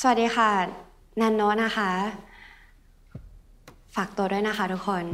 สวัสดีค่ะ นันโนนะคะ ฝากตัวด้วยนะคะทุกคน